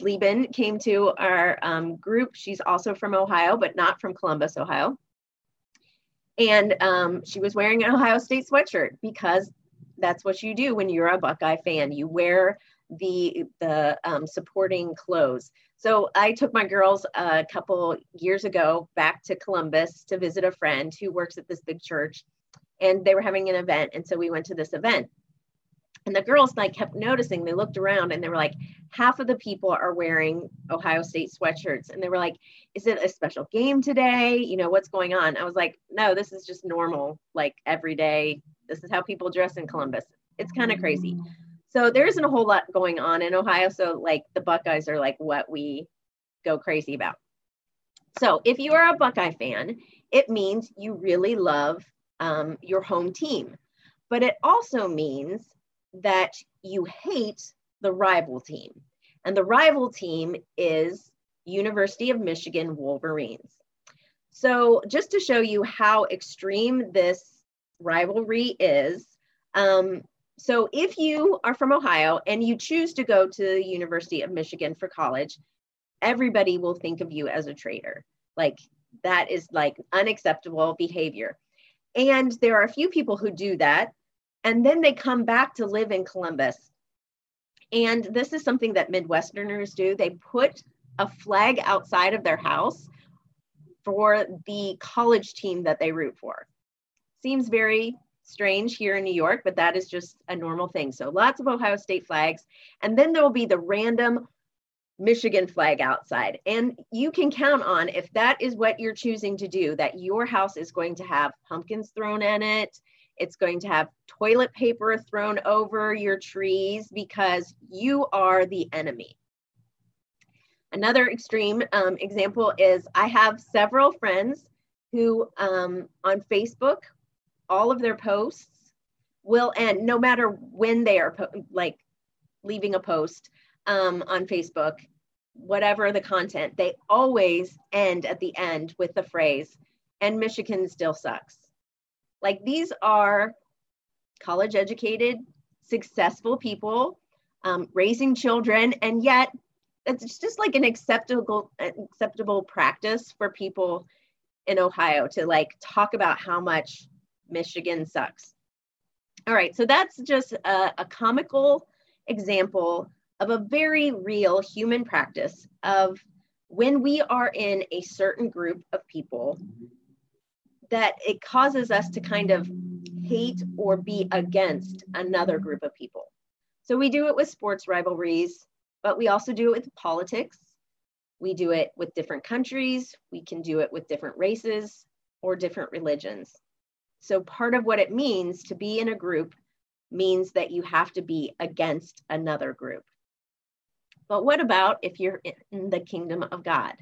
Celeste Lieben came to our um, group. She's also from Ohio, but not from Columbus, Ohio. And um, she was wearing an Ohio State sweatshirt because that's what you do when you're a Buckeye fan. You wear the the um, supporting clothes. So I took my girls a couple years ago back to Columbus to visit a friend who works at this big church, and they were having an event, and so we went to this event. And the girls like kept noticing. They looked around and they were like, half of the people are wearing Ohio State sweatshirts, and they were like, "Is it a special game today? You know what's going on?" I was like, "No, this is just normal, like every day. This is how people dress in Columbus. It's kind of crazy." So there isn't a whole lot going on in Ohio. So like the Buckeyes are like what we go crazy about. So if you are a Buckeye fan, it means you really love um, your home team. But it also means that you hate the rival team. And the rival team is University of Michigan Wolverines. So just to show you how extreme this rivalry is, um, so if you are from Ohio and you choose to go to the University of Michigan for college, everybody will think of you as a traitor. Like that is like unacceptable behavior. And there are a few people who do that. And then they come back to live in Columbus. And this is something that Midwesterners do. They put a flag outside of their house for the college team that they root for. Seems very strange here in New York, but that is just a normal thing. So lots of Ohio State flags. And then there will be the random Michigan flag outside. And you can count on if that is what you're choosing to do, that your house is going to have pumpkins thrown in it. It's going to have toilet paper thrown over your trees because you are the enemy. Another extreme um, example is I have several friends who um, on Facebook all of their posts will end no matter when they are po- like leaving a post um, on Facebook, whatever the content, they always end at the end with the phrase, and Michigan still sucks. Like these are college educated, successful people um, raising children, and yet it's just like an acceptable acceptable practice for people in Ohio to like talk about how much Michigan sucks. All right, so that's just a, a comical example of a very real human practice of when we are in a certain group of people that it causes us to kind of hate or be against another group of people. So we do it with sports rivalries, but we also do it with politics. We do it with different countries. We can do it with different races or different religions. So part of what it means to be in a group means that you have to be against another group. But what about if you're in the kingdom of God?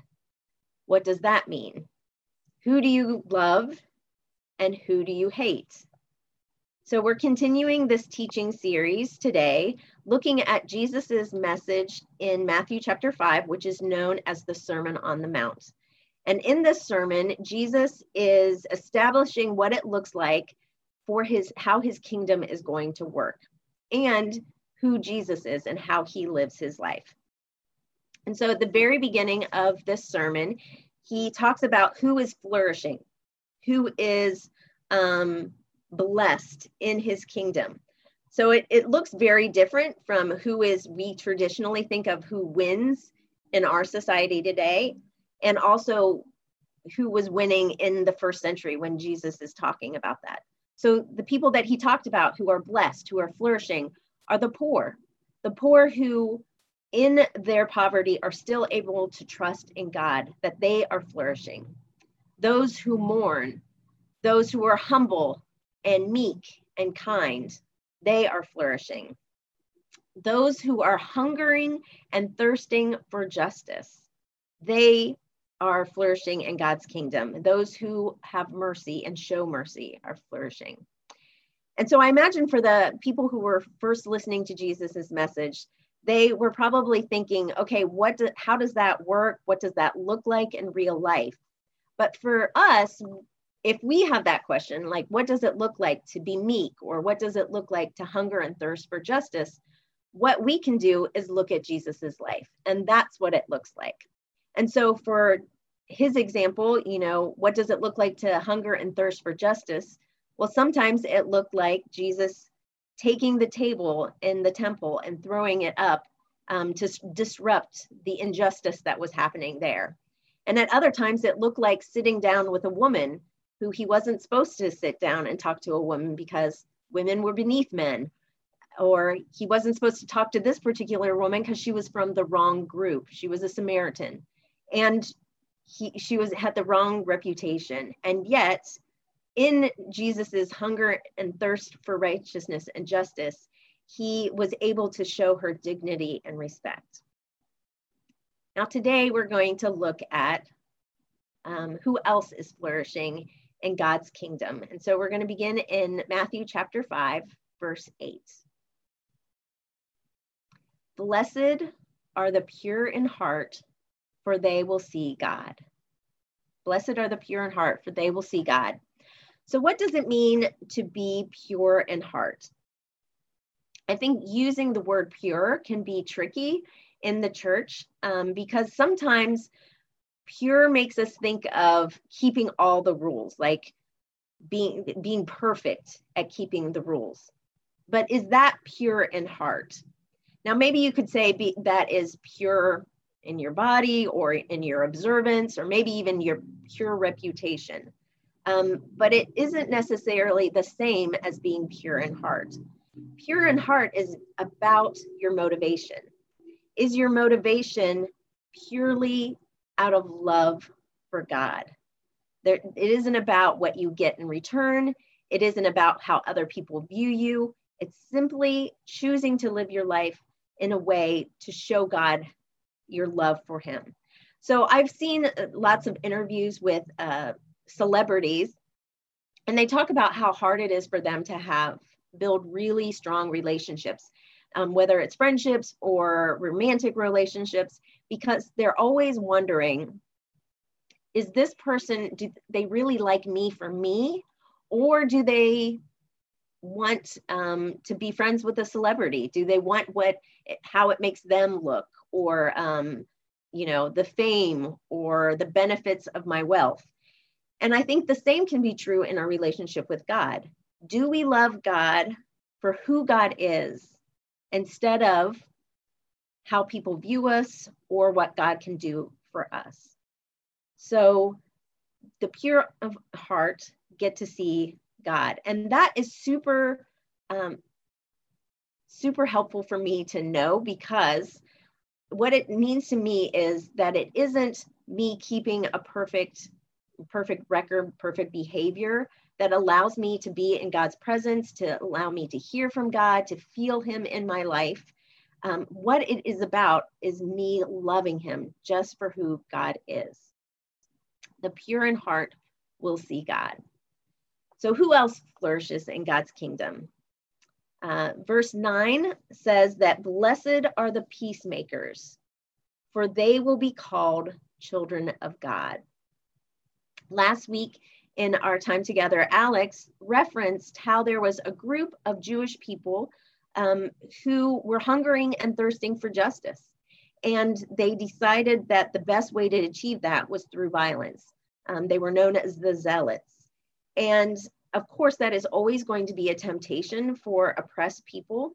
What does that mean? Who do you love and who do you hate? So we're continuing this teaching series today, looking at Jesus's message in Matthew chapter 5, which is known as the Sermon on the Mount. And in this sermon, Jesus is establishing what it looks like for his how his kingdom is going to work and who Jesus is and how he lives his life. And so at the very beginning of this sermon, he talks about who is flourishing, who is um, blessed in his kingdom. So it, it looks very different from who is we traditionally think of who wins in our society today and also who was winning in the first century when Jesus is talking about that. So the people that he talked about who are blessed, who are flourishing, are the poor. The poor who, in their poverty, are still able to trust in God, that they are flourishing. Those who mourn, those who are humble and meek and kind, they are flourishing. Those who are hungering and thirsting for justice, they are flourishing in God's kingdom. Those who have mercy and show mercy are flourishing. And so I imagine for the people who were first listening to Jesus's message, they were probably thinking, okay, what do, how does that work? What does that look like in real life? But for us, if we have that question, like what does it look like to be meek or what does it look like to hunger and thirst for justice? what we can do is look at Jesus's life, and that's what it looks like. And so, for his example, you know, what does it look like to hunger and thirst for justice? Well, sometimes it looked like Jesus taking the table in the temple and throwing it up um, to disrupt the injustice that was happening there. And at other times, it looked like sitting down with a woman who he wasn't supposed to sit down and talk to a woman because women were beneath men. Or he wasn't supposed to talk to this particular woman because she was from the wrong group. She was a Samaritan. And he, she was had the wrong reputation. And yet, in Jesus's hunger and thirst for righteousness and justice, he was able to show her dignity and respect. Now, today we're going to look at um, who else is flourishing in God's kingdom. And so we're going to begin in Matthew chapter 5, verse 8. Blessed are the pure in heart, for they will see God. Blessed are the pure in heart, for they will see God. So, what does it mean to be pure in heart? I think using the word pure can be tricky in the church um, because sometimes pure makes us think of keeping all the rules, like being being perfect at keeping the rules. But is that pure in heart? Now, maybe you could say be, that is pure in your body or in your observance, or maybe even your pure reputation. Um, but it isn't necessarily the same as being pure in heart. Pure in heart is about your motivation. Is your motivation purely out of love for God? There, it isn't about what you get in return. It isn't about how other people view you. It's simply choosing to live your life in a way to show God your love for Him. So I've seen uh, lots of interviews with uh, celebrities, and they talk about how hard it is for them to have build really strong relationships, um, whether it's friendships or romantic relationships, because they're always wondering is this person, do they really like me for me? Or do they want um, to be friends with a celebrity? Do they want what, how it makes them look? Or, um, you know, the fame or the benefits of my wealth? And I think the same can be true in our relationship with God do we love God for who God is instead of how people view us or what God can do for us? So the pure of heart get to see God. And that is super, um, super helpful for me to know because what it means to me is that it isn't me keeping a perfect, perfect record, perfect behavior, that allows me to be in God's presence, to allow me to hear from God, to feel Him in my life. Um, what it is about is me loving Him just for who God is. The pure in heart will see God. So, who else flourishes in God's kingdom? Uh, verse 9 says that blessed are the peacemakers, for they will be called children of God. Last week, in our time together, Alex referenced how there was a group of Jewish people um, who were hungering and thirsting for justice. And they decided that the best way to achieve that was through violence. Um, they were known as the Zealots. And of course, that is always going to be a temptation for oppressed people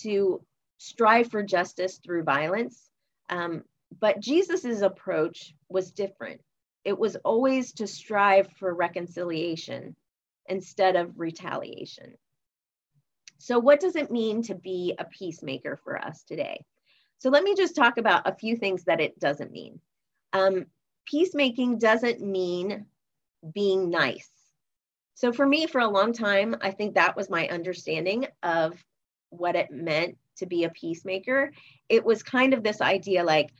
to strive for justice through violence. Um, but Jesus's approach was different it was always to strive for reconciliation instead of retaliation. So, what does it mean to be a peacemaker for us today? So, let me just talk about a few things that it doesn't mean. Um, peacemaking doesn't mean being nice. So, for me, for a long time, I think that was my understanding of what it meant to be a peacemaker. It was kind of this idea like,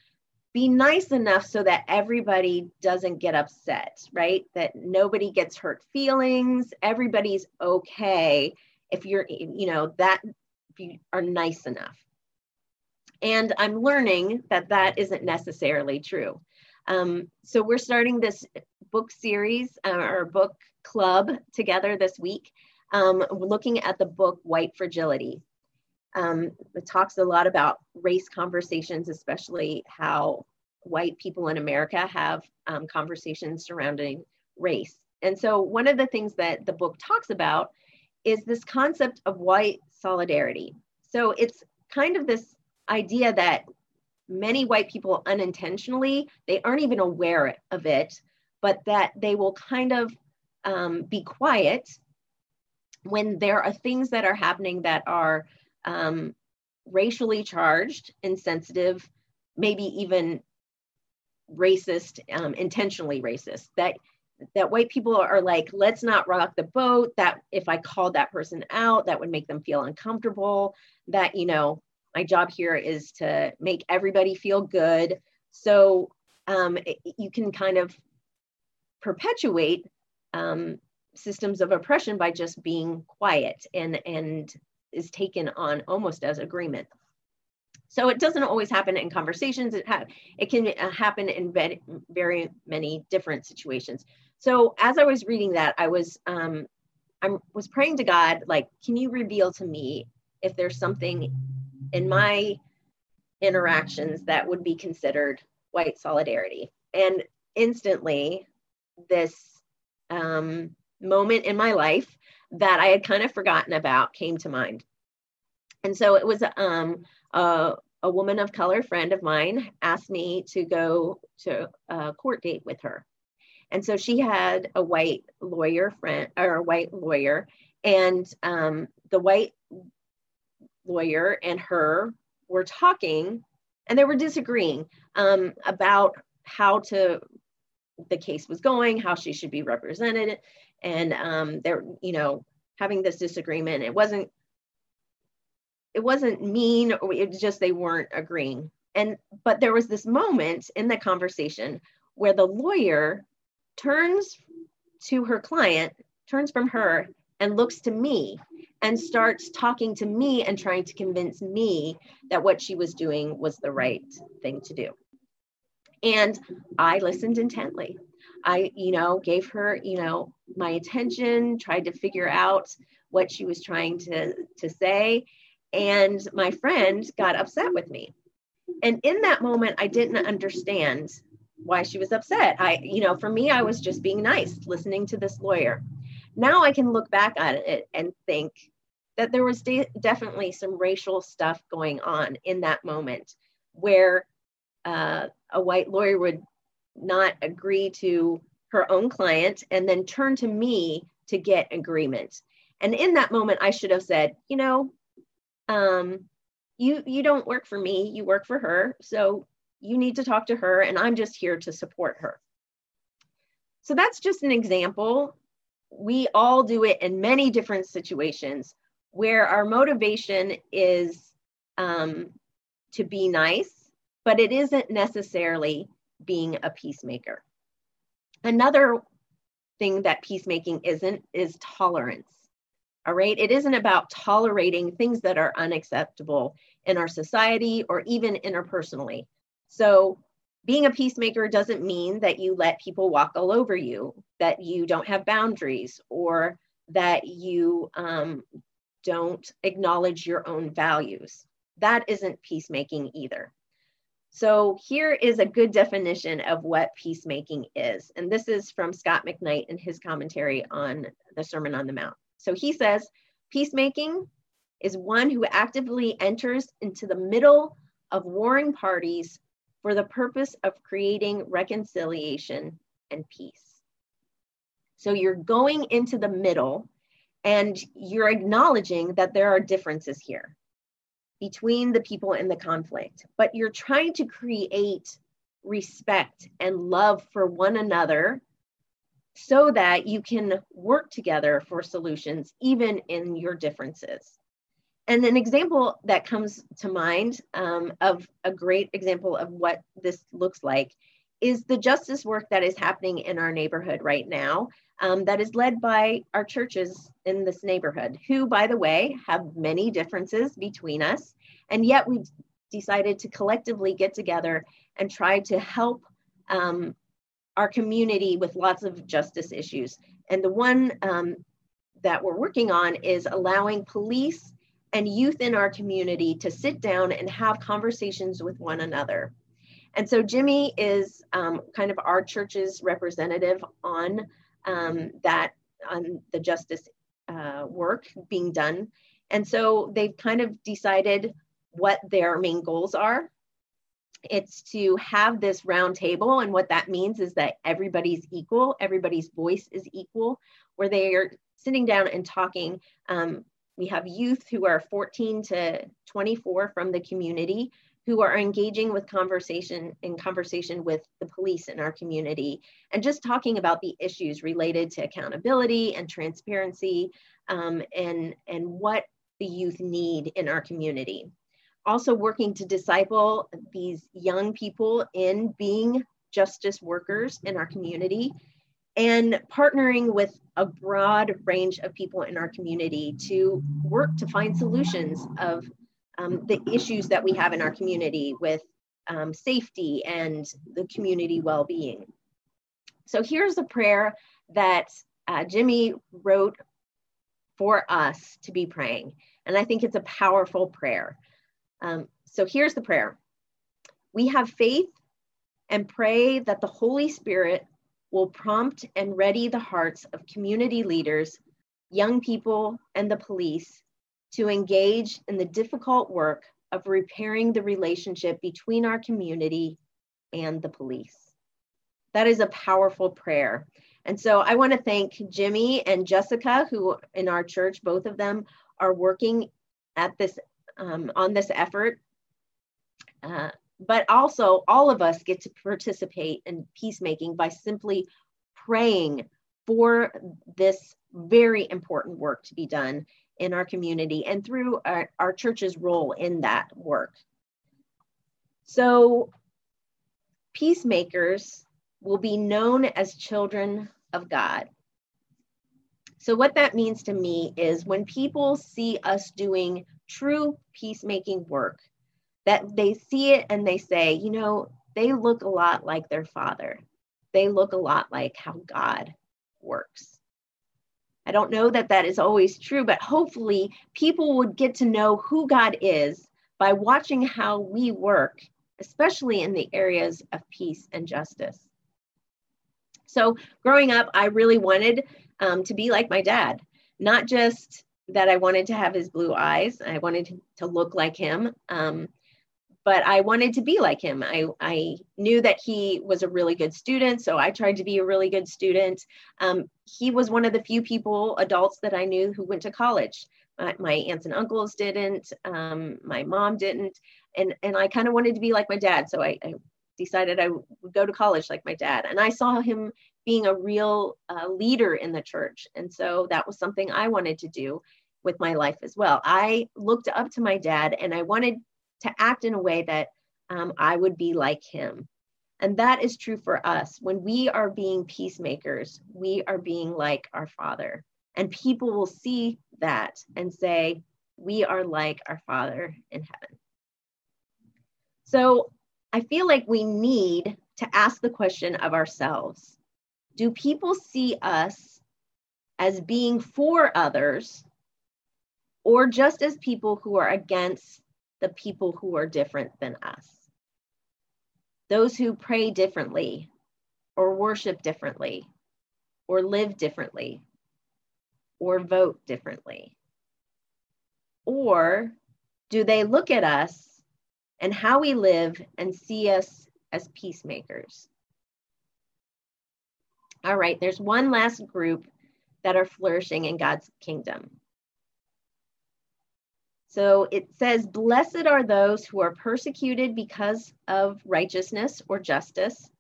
be nice enough so that everybody doesn't get upset, right? That nobody gets hurt feelings, everybody's okay if you're, you know, that if you are nice enough. And I'm learning that that isn't necessarily true. Um, so we're starting this book series uh, or book club together this week, um, looking at the book White Fragility. Um, it talks a lot about race conversations, especially how white people in America have um, conversations surrounding race. And so, one of the things that the book talks about is this concept of white solidarity. So, it's kind of this idea that many white people unintentionally, they aren't even aware of it, but that they will kind of um, be quiet when there are things that are happening that are um, racially charged, insensitive, maybe even racist, um, intentionally racist. That that white people are like, let's not rock the boat. That if I called that person out, that would make them feel uncomfortable. That you know, my job here is to make everybody feel good. So um, it, you can kind of perpetuate um, systems of oppression by just being quiet and and is taken on almost as agreement. So it doesn't always happen in conversations. It ha- it can uh, happen in very, very many different situations. So as I was reading that, I was um, I was praying to God, like, can you reveal to me if there's something in my interactions that would be considered white solidarity? And instantly, this um, moment in my life that I had kind of forgotten about came to mind. And so it was um, a, a woman of color friend of mine asked me to go to a court date with her. And so she had a white lawyer friend or a white lawyer, and um, the white lawyer and her were talking and they were disagreeing um, about how to the case was going, how she should be represented, and um, they're you know having this disagreement. It wasn't it wasn't mean. It was just they weren't agreeing. And but there was this moment in the conversation where the lawyer turns to her client, turns from her, and looks to me and starts talking to me and trying to convince me that what she was doing was the right thing to do. And I listened intently. I, you know, gave her, you know, my attention, tried to figure out what she was trying to, to say. And my friend got upset with me. And in that moment, I didn't understand why she was upset. I, you know, for me, I was just being nice, listening to this lawyer. Now I can look back at it and think that there was de- definitely some racial stuff going on in that moment where uh, a white lawyer would not agree to her own client and then turn to me to get agreement. And in that moment, I should have said, you know, um, you you don't work for me, you work for her. So you need to talk to her, and I'm just here to support her. So that's just an example. We all do it in many different situations where our motivation is um, to be nice but it isn't necessarily being a peacemaker. Another thing that peacemaking isn't is tolerance. All right. It isn't about tolerating things that are unacceptable in our society or even interpersonally. So, being a peacemaker doesn't mean that you let people walk all over you, that you don't have boundaries, or that you um, don't acknowledge your own values. That isn't peacemaking either. So here is a good definition of what peacemaking is. And this is from Scot McKnight in his commentary on the Sermon on the Mount. So he says, peacemaking is one who actively enters into the middle of warring parties for the purpose of creating reconciliation and peace. So you're going into the middle and you're acknowledging that there are differences here between the people in the conflict, but you're trying to create respect and love for one another so that you can work together for solutions, even in your differences. And an example that comes to mind um, of a great example of what this looks like is the justice work that is happening in our neighborhood right now um, that is led by our churches in this neighborhood, who, by the way, have many differences between us. And yet we've decided to collectively get together and try to help um, our community with lots of justice issues. And the one um, that we're working on is allowing police and youth in our community to sit down and have conversations with one another. And so Jimmy is um, kind of our church's representative on um, that, on the justice uh, work being done. And so they've kind of decided what their main goals are. It's to have this round table, and what that means is that everybody's equal, everybody's voice is equal, where they are sitting down and talking. Um, we have youth who are 14 to 24 from the community who are engaging with conversation in conversation with the police in our community and just talking about the issues related to accountability and transparency um, and, and what the youth need in our community. Also working to disciple these young people in being justice workers in our community and partnering with a broad range of people in our community to work to find solutions of um, the issues that we have in our community with um, safety and the community well-being. So here's a prayer that uh, Jimmy wrote for us to be praying. And I think it's a powerful prayer. Um, so here's the prayer. We have faith and pray that the Holy Spirit will prompt and ready the hearts of community leaders, young people, and the police to engage in the difficult work of repairing the relationship between our community and the police. That is a powerful prayer. And so I want to thank Jimmy and Jessica, who in our church, both of them are working at this um, on this effort. Uh, but also, all of us get to participate in peacemaking by simply praying for this very important work to be done in our community and through our, our church's role in that work. So, peacemakers will be known as children of God. So, what that means to me is when people see us doing true peacemaking work, that they see it and they say, you know, they look a lot like their father. They look a lot like how God works. I don't know that that is always true, but hopefully people would get to know who God is by watching how we work, especially in the areas of peace and justice. So, growing up, I really wanted um, to be like my dad, not just that I wanted to have his blue eyes, I wanted to, look like him. Um, but I wanted to be like him. I, I knew that he was a really good student, so I tried to be a really good student. Um, he was one of the few people, adults that I knew who went to college. My, aunts and uncles didn't, um, my mom didn't, and, and I kind of wanted to be like my dad, so I, I, decided I would go to college like my dad. And I saw him being a real uh, leader in the church, and so that was something I wanted to do with my life as well. I looked up to my dad and I wanted to act in a way that um, I would be like him. And that is true for us. When we are being peacemakers, we are being like our Father. And people will see that and say, We are like our Father in heaven. So I feel like we need to ask the question of ourselves Do people see us as being for others or just as people who are against the people who are different than us. Those who pray differently, or worship differently, or live differently, or vote differently? Or do they look at us and how we live and see us as peacemakers? All right, there's one last group that are flourishing in God's kingdom. So it says, Blessed are those who are persecuted because of righteousness or justice,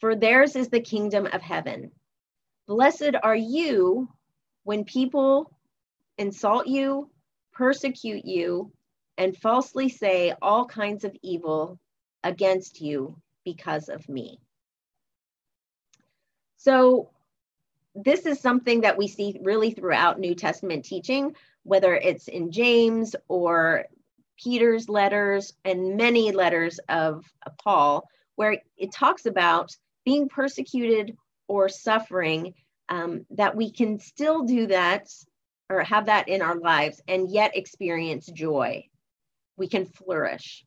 for theirs is the kingdom of heaven. Blessed are you when people insult you, persecute you, and falsely say all kinds of evil against you because of me. So, this is something that we see really throughout New Testament teaching whether it's in James or Peter's letters and many letters of, Paul, where it talks about being persecuted or suffering, um, that we can still do that or have that in our lives and yet experience joy. We can flourish.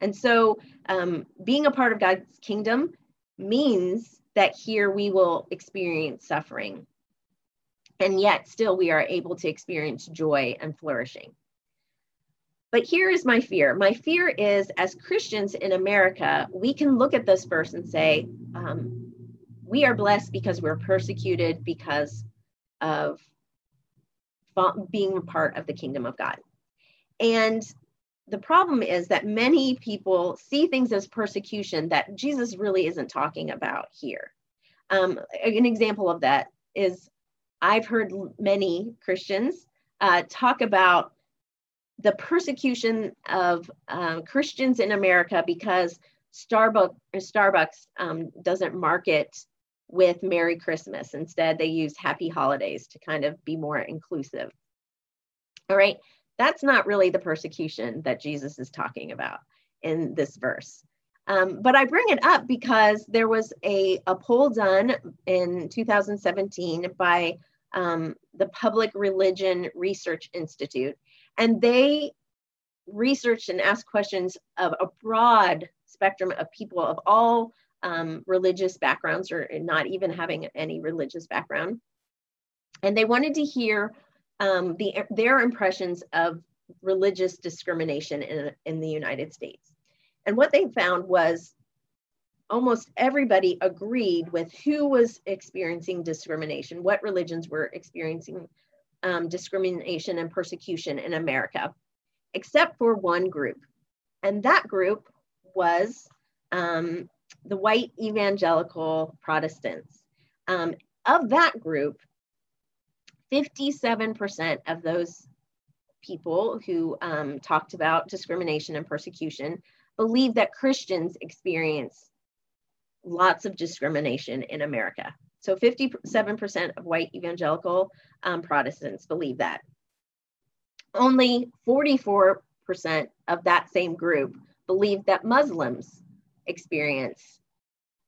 And so, um, being a part of God's kingdom means that here we will experience suffering. And yet, still, we are able to experience joy and flourishing. But here is my fear. My fear is, as Christians in America, we can look at this verse and say, um, we are blessed because we're persecuted because of being a part of the kingdom of God. And the problem is that many people see things as persecution that Jesus really isn't talking about here. Um, an example of that is I've heard many Christians uh, talk about the persecution of uh, Christians in America because Starbucks, Starbucks um, doesn't market with Merry Christmas. Instead, they use Happy Holidays to kind of be more inclusive. All right, that's not really the persecution that Jesus is talking about in this verse. Um, but I bring it up because there was a, a poll done in 2017 by um, the Public Religion Research Institute, and they researched and asked questions of a broad spectrum of people of all um, religious backgrounds or not even having any religious background. And they wanted to hear um, the, their impressions of religious discrimination in, in the United States. And what they found was almost everybody agreed with who was experiencing discrimination, what religions were experiencing um, discrimination and persecution in America, except for one group. And that group was um, the white evangelical Protestants. Um, of that group, 57% of those people who um, talked about discrimination and persecution believe that Christians experience lots of discrimination in America. So 57% of white evangelical um, Protestants believe that. Only 44% of that same group believe that Muslims experience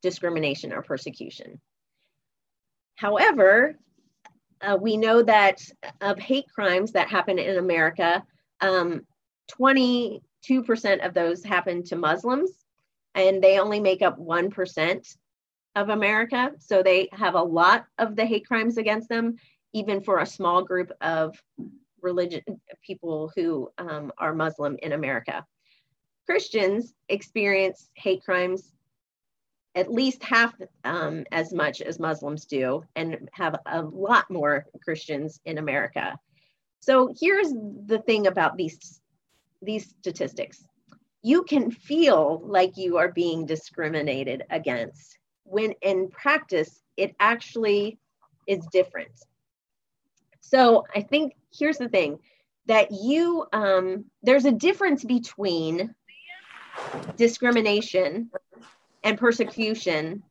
discrimination or persecution. However, uh, we know that of hate crimes that happen in America, um, 22% of those happen to Muslims, and they only make up 1% of America. So they have a lot of the hate crimes against them, even for a small group of religion people who um, are Muslim in America. Christians experience hate crimes at least half um, as much as Muslims do, and have a lot more Christians in America. So here's the thing about these these statistics: you can feel like you are being discriminated against, when in practice it actually is different. So I think here's the thing that you um, there's a difference between discrimination and persecution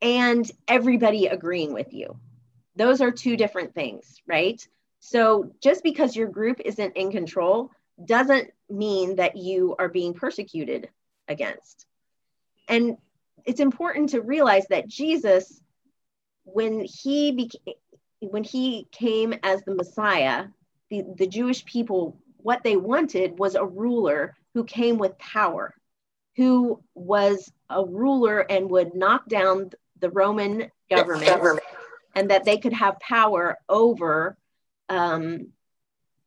and everybody agreeing with you. Those are two different things, right? So just because your group isn't in control doesn't mean that you are being persecuted against. And it's important to realize that Jesus, when he became, when he came as the Messiah, the, the Jewish people, what they wanted was a ruler who came with power who was a ruler and would knock down the Roman government, government. and that they could have power over um,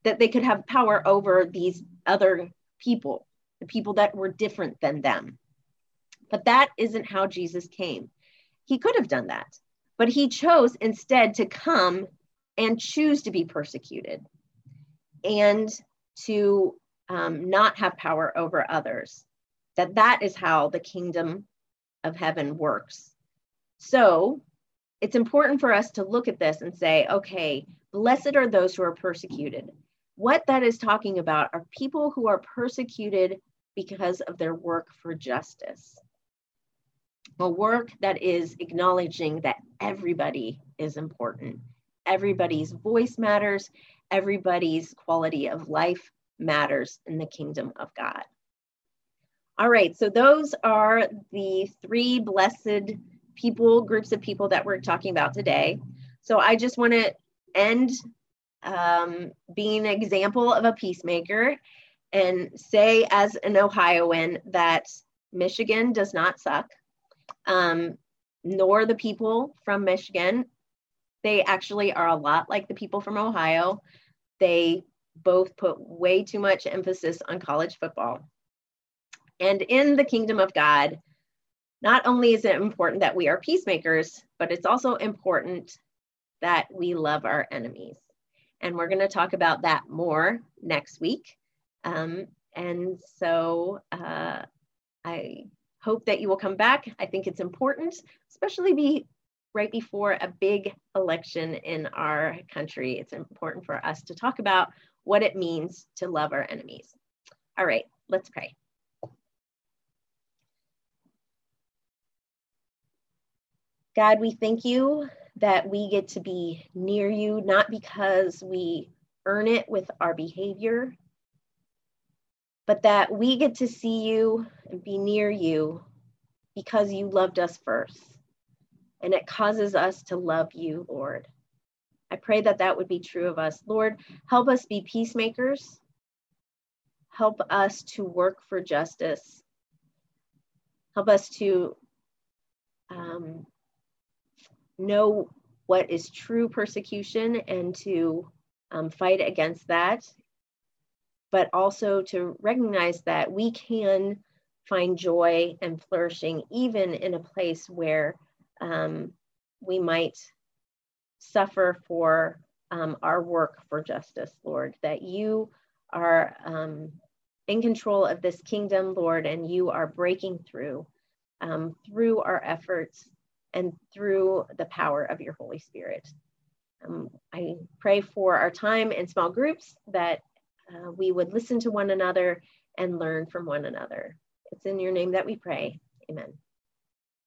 that they could have power over these other people, the people that were different than them. But that isn't how Jesus came. He could have done that, but he chose instead to come and choose to be persecuted and to um, not have power over others that that is how the kingdom of heaven works. So it's important for us to look at this and say, okay, blessed are those who are persecuted. What that is talking about are people who are persecuted because of their work for justice. A work that is acknowledging that everybody is important, everybody's voice matters, everybody's quality of life matters in the kingdom of God. All right, so those are the three blessed people, groups of people that we're talking about today. So I just want to end um, being an example of a peacemaker and say as an Ohioan that Michigan does not suck, um, nor the people from Michigan. They actually are a lot like the people from Ohio. They both put way too much emphasis on college football. And in the kingdom of God, not only is it important that we are peacemakers, but it's also important that we love our enemies. And we're going to talk about that more next week. Um, and so uh, I hope that you will come back. I think it's important, especially be right before a big election in our country. It's important for us to talk about what it means to love our enemies. All right, let's pray. God, we thank you that we get to be near you, not because we earn it with our behavior, but that we get to see you and be near you because you loved us first. And it causes us to love you, Lord. I pray that that would be true of us. Lord, help us be peacemakers. Help us to work for justice. Help us to um, know what is true persecution and to um, fight against that, but also to recognize that we can find joy and flourishing even in a place where um, we might suffer for um, our work for justice, Lord, that you are um, in control of this kingdom, Lord, and you are breaking through um, through our efforts and through the power of your Holy Spirit. Um, I pray for our time in small groups that uh, we would listen to one another and learn from one another. It's in your name that we pray. Amen.